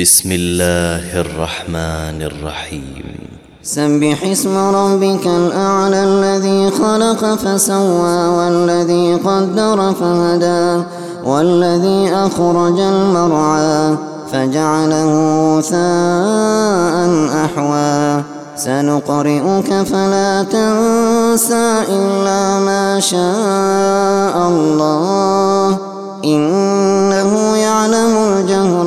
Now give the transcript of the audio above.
بسم الله الرحمن الرحيم. سبح اسم ربك الأعلى الذي خلق فسوى والذي قدر فهدى والذي أخرج المرعى فجعله ثاء أحوى. سنقرئك فلا تنسى إلا ما شاء الله. إنه يعلم الجهر